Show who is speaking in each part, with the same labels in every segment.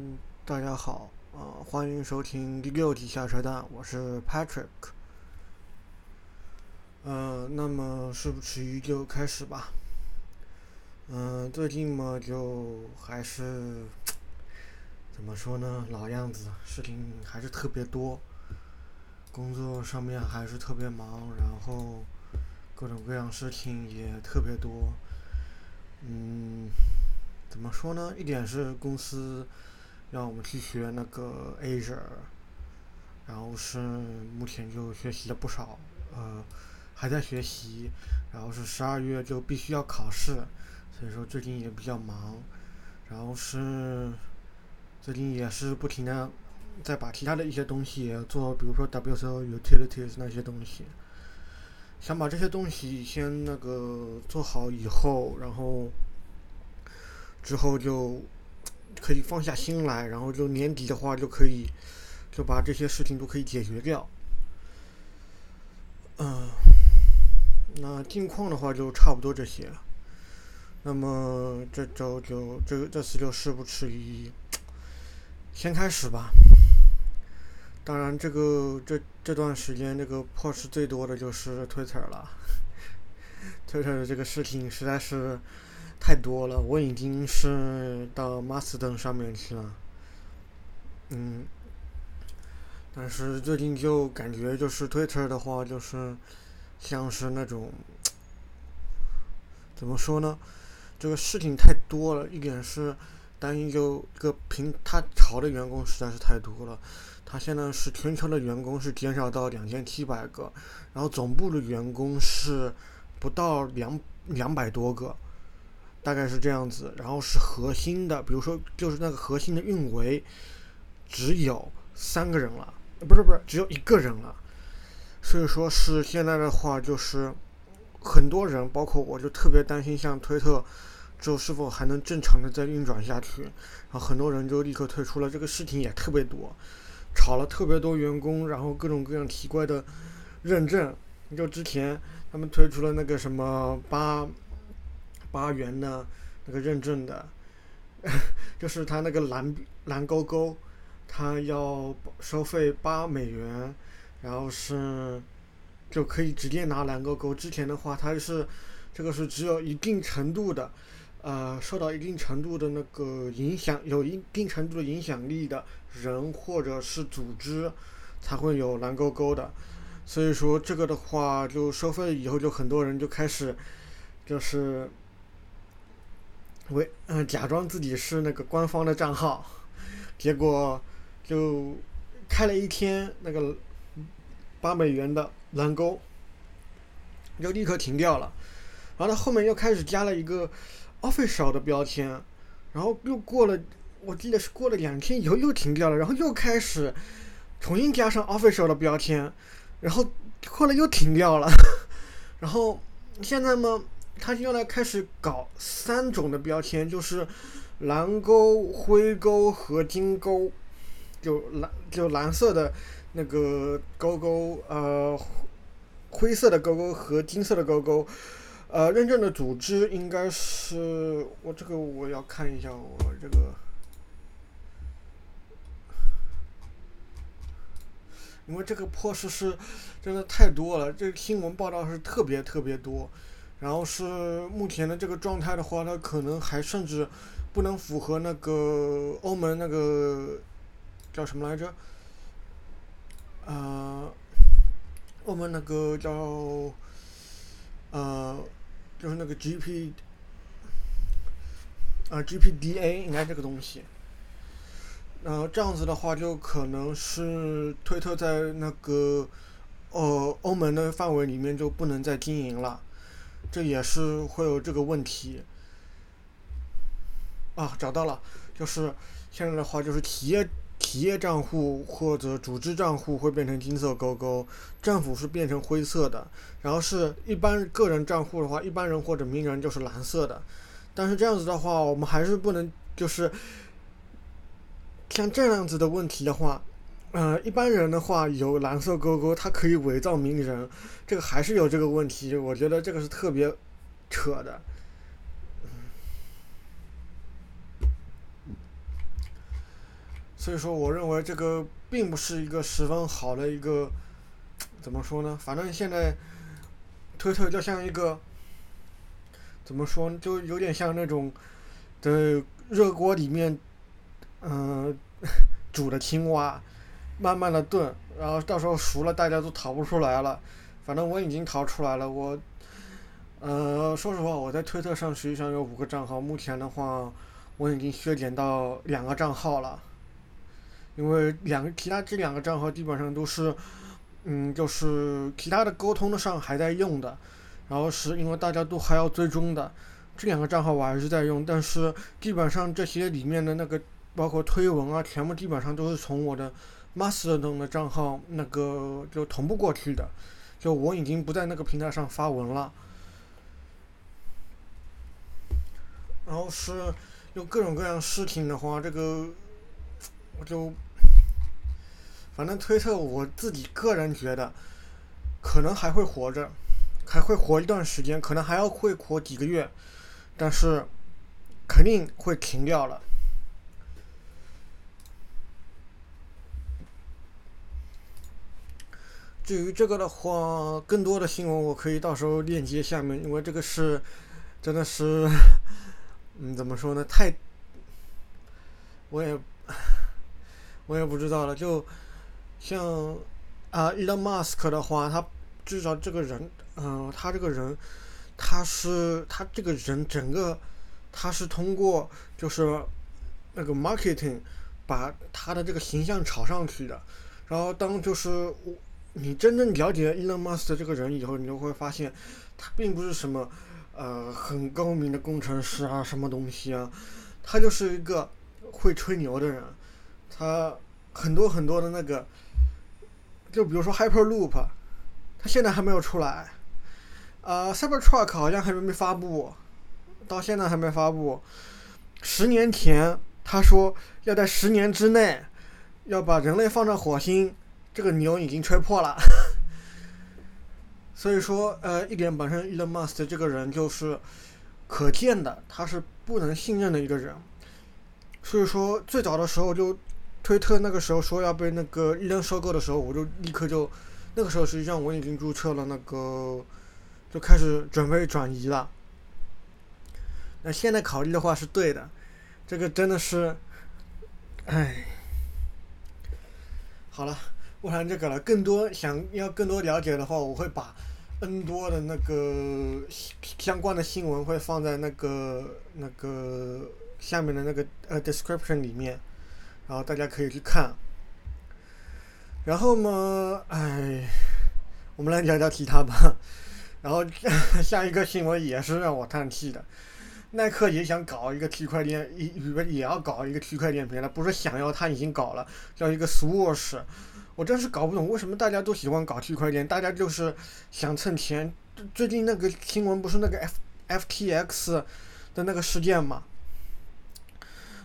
Speaker 1: 嗯，大家好，呃，欢迎收听第六集下车蛋，我是 Patrick。呃，那么事不迟疑就开始吧。嗯、最近嘛，就还是 怎么说呢，老样子，事情还是特别多，工作上面还是特别忙，然后各种各样事情也特别多。嗯。怎么说呢？一点是公司让我们去学那个 Azure，然后是目前就学习了不少，呃，还在学习，然后是十二月就必须要考试，所以说最近也比较忙，然后是最近也是不停的在把其他的一些东西做，比如说 WSO Utilities 那些东西，想把这些东西先那个做好以后，然后。之后就可以放下心来，然后就年底的话就可以就把这些事情都可以解决掉。嗯、那近况的话就差不多这些了。那么这周就这这次就事不迟疑，先开始吧。当然，这个这这段时间这个破事最多的就是 Twitter 了。Twitter 的这个事情实在是。太多了，我已经是到 Mastodon 上面去了，嗯，但是最近就感觉就是 Twitter 的话，就是像是那种怎么说呢？这个事情太多了，一点是单一就一个平，他炒的员工实在是太多了，他现在是全球的员工是减少到两千七百个，然后总部的员工是不到两两百多个。大概是这样子，然后是核心的，比如说就是那个核心的运维，只有三个人了，不是不是，只有一个人了，所以说是现在的话，就是很多人，包括我就特别担心，像推特之后是否还能正常的再运转下去，然后很多人就立刻退出了，这个事情也特别多，炒了特别多员工，然后各种各样奇怪的认证，就之前他们推出了那个什么八。八元的那个认证的，就是他那个蓝蓝勾勾，他要收费八美元，然后是就可以直接拿蓝勾勾。之前的话，他是这个是只有一定程度的，呃，受到一定程度的那个影响，有一定程度的影响力的人或者是组织才会有蓝勾勾的。所以说这个的话，就收费以后，就很多人就开始就是。为嗯，假装自己是那个官方的账号，结果就开了一天那个八美元的蓝勾，就立刻停掉了。然后他后面又开始加了一个 official 的标签，然后又过了，我记得是过了两天以后又停掉了，然后又开始重新加上 official 的标签，然后后来又停掉了，然后现在嘛。他现在开始搞三种的标签，就是蓝勾、灰勾和金勾，就蓝就蓝色的那个勾勾，呃，灰色的勾勾和金色的勾勾，呃，认证的组织应该是我这个我要看一下我这个，因为这个破事是真的太多了，这个新闻报道是特别特别多。然后是目前的这个状态的话，它可能还甚至不能符合那个欧盟那个叫什么来着？呃，欧盟那个叫呃，就是那个 GP 啊 GPDA 应该这个东西。然后这样子的话，就可能是推特在那个呃欧盟的范围里面就不能再经营了。这也是会有这个问题啊，找到了，就是现在的话，就是企业企业账户或者组织账户会变成金色勾勾，政府是变成灰色的，然后是一般个人账户的话，一般人或者名人就是蓝色的，但是这样子的话，我们还是不能就是像这样子的问题的话。呃，一般人的话有蓝色勾勾，他可以伪造名人，这个还是有这个问题。我觉得这个是特别扯的。所以说，我认为这个并不是一个十分好的一个，怎么说呢？反正现在推特就像一个，怎么说？就有点像那种在热锅里面，嗯、煮的青蛙，慢慢的炖，然后到时候熟了，大家都逃不出来了。反正我已经逃出来了，我，呃，说实话，我在推特上实际上有五个账号，目前的话，我已经削减到两个账号了。因为两个其他这两个账号基本上都是，嗯，就是其他的沟通的上还在用的，然后是因为大家都还要追踪的，这两个账号我还是在用，但是基本上这些里面的那个包括推文啊，全部基本上都是从我的 Mastodon 的账号那个就同步过去的，就我已经不在那个平台上发文了，然后是有各种各样事情的话，这个我就。反正推特我自己个人觉得，可能还会活着，还会活一段时间，可能还要会活几个月，但是肯定会停掉了。至于这个的话，更多的新闻我可以到时候链接下面，因为这个是真的是，嗯，怎么说呢？太，我也我也不知道了，就。像啊，Elon Musk 的话，他至少这个人，嗯、他这个人，他是他这个人整个，他是通过就是那个 marketing 把他的这个形象炒上去的。然后当就是我你真正了解 Elon Musk 这个人以后，你就会发现，他并不是什么呃很高明的工程师啊，什么东西啊，他就是一个会吹牛的人，他很多很多的那个。就比如说 Hyperloop，他现在还没有出来，呃，Cybertruck 好像还没没发布，到现在还没发布。十年前他说要在十年之内要把人类放到火星，这个牛已经吹破了。所以说，呃，一点本身 Elon Musk 这个人就是可见的，他是不能信任的一个人。所以说，最早的时候就。推特那个时候说要被那个一人收购的时候，我就立刻就，那个时候实际上我已经注册了那个，就开始准备转移了。那现在考虑的话是对的，这个真的是，唉，好了，不谈这个了。更多想要更多了解的话，我会把 N 多的那个相关的新闻会放在那个那个下面的那个呃 description 里面。然后大家可以去看，然后嘛，哎，我们来聊聊其他吧。然后 下一个新闻也是让我叹气的，耐克也想搞一个区块链，也也要搞一个区块链平台，不是想要，他已经搞了，叫一个 Swoosh。我真是搞不懂为什么大家都喜欢搞区块链，大家就是想蹭钱。最近那个新闻不是那个 F FTX 的那个事件嘛？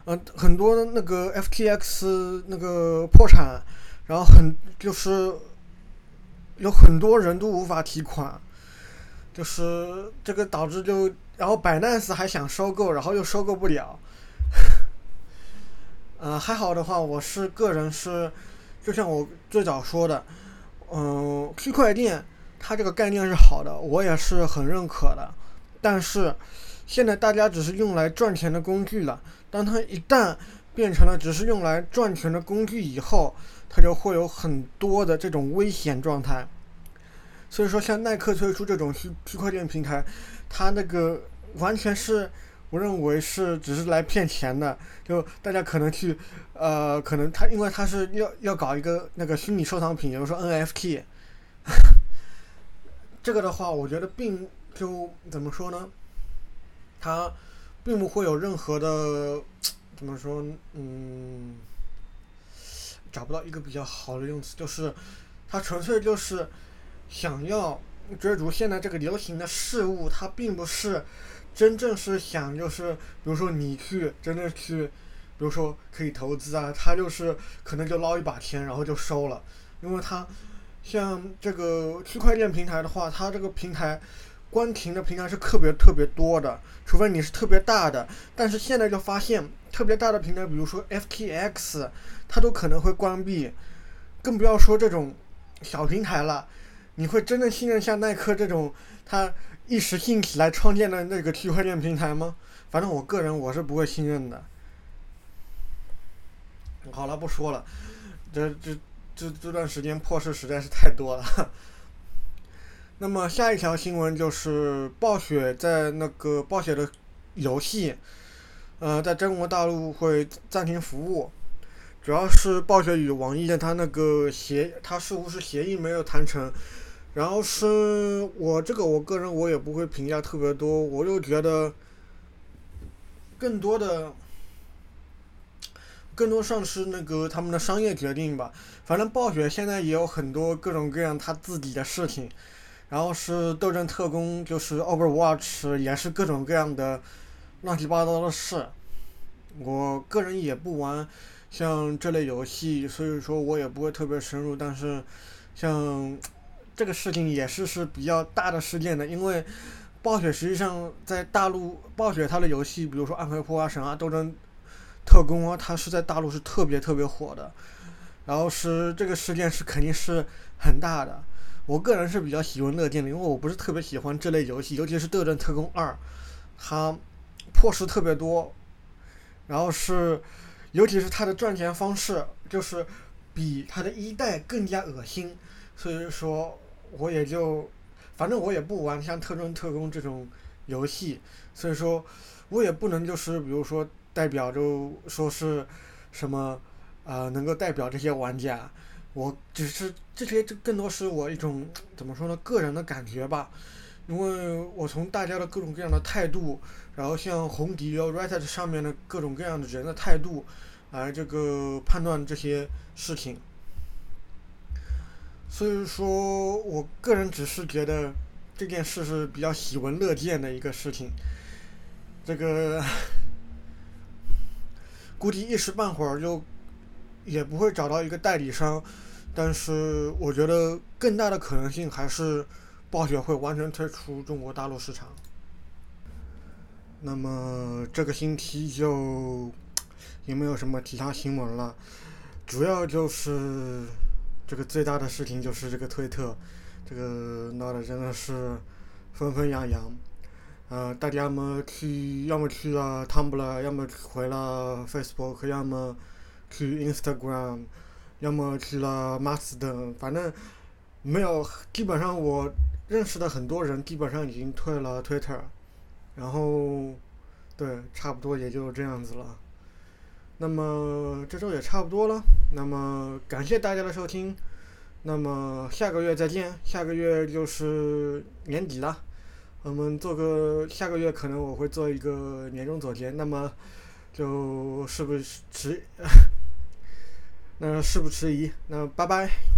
Speaker 1: 嗯、很多那个 FTX 那个破产，然后很就是有很多人都无法提款，就是这个导致就然后 Binance 还想收购，然后又收购不了。呃，还好的话，我是个人是，就像我最早说的，嗯、区块链它这个概念是好的，我也是很认可的，但是现在大家只是用来赚钱的工具了。当它一旦变成了只是用来赚钱的工具以后，它就会有很多的这种危险状态。所以说，像耐克推出这种区区块链平台，它那个完全是我认为是只是来骗钱的。就大家可能去，呃，可能他因为他是要要搞一个那个虚拟收藏品，比如说 NFT，这个的话，我觉得并就怎么说呢，它。并不会有任何的，怎么说？嗯，找不到一个比较好的用词，就是，他纯粹就是想要追逐现在这个流行的事物，他并不是真正是想就是，比如说你去真的去，比如说可以投资啊，他就是可能就捞一把钱，然后就收了，因为他像这个区块链平台的话，它这个平台。关停的平台是特别特别多的，除非你是特别大的。但是现在就发现，特别大的平台，比如说 FTX，它都可能会关闭，更不要说这种小平台了。你会真的信任像耐克这种，他一时兴起来创建的那个区块链平台吗？反正我个人我是不会信任的。好了，不说了，这这这这段时间破事实在是太多了。那么下一条新闻就是暴雪在那个暴雪的游戏，呃，在中国大陆会暂停服务，主要是暴雪与网易的他那个协，他似乎是协议没有谈成，然后是我这个我个人我也不会评价特别多，我就觉得更多的，更多上是那个他们的商业决定吧，反正暴雪现在也有很多各种各样他自己的事情。然后是斗争特工，就是 Overwatch，也是各种各样的乱七八糟的事。我个人也不玩像这类游戏，所以说我也不会特别深入。但是像这个事情也是是比较大的事件的，因为暴雪实际上在大陆，暴雪它的游戏，比如说《暗黑破坏神》啊、斗争特工啊，它是在大陆是特别特别火的。然后是这个事件是肯定是很大的。我个人是比较喜闻乐见的，因为我不是特别喜欢这类游戏，尤其是《斗争特工二》，它破事特别多，然后是，尤其是它的赚钱方式，就是比它的一代更加恶心，所以说我也就，反正我也不玩像《特阵特工》这种游戏，所以说我也不能就是比如说代表就说是什么，呃，能够代表这些玩家。我只是这些，这更多是我一种怎么说呢，个人的感觉吧。因为我从大家的各种各样的态度，然后像红迪、Reddit 上面的各种各样的人的态度，来这个判断这些事情。所以说我个人只是觉得这件事是比较喜闻乐见的一个事情。这个估计一时半会儿就。也不会找到一个代理商，但是我觉得更大的可能性还是暴雪会完全退出中国大陆市场。那么这个星期就也没有什么其他新闻了，主要就是这个最大的事情就是这个推特，这个闹得真的是纷纷扬扬，呃，大家们去要么去了 Tumblr，要么回了 Facebook，要么。去 Instagram，要么去了 Mastodon，反正没有，基本上我认识的很多人基本上已经退了 Twitter，然后对，差不多也就这样子了。那么这周也差不多了，那么感谢大家的收听，那么下个月再见，下个月就是年底了，我们做个下个月可能我会做一个年终总结，那么就是不是迟。那事不迟疑，那拜拜。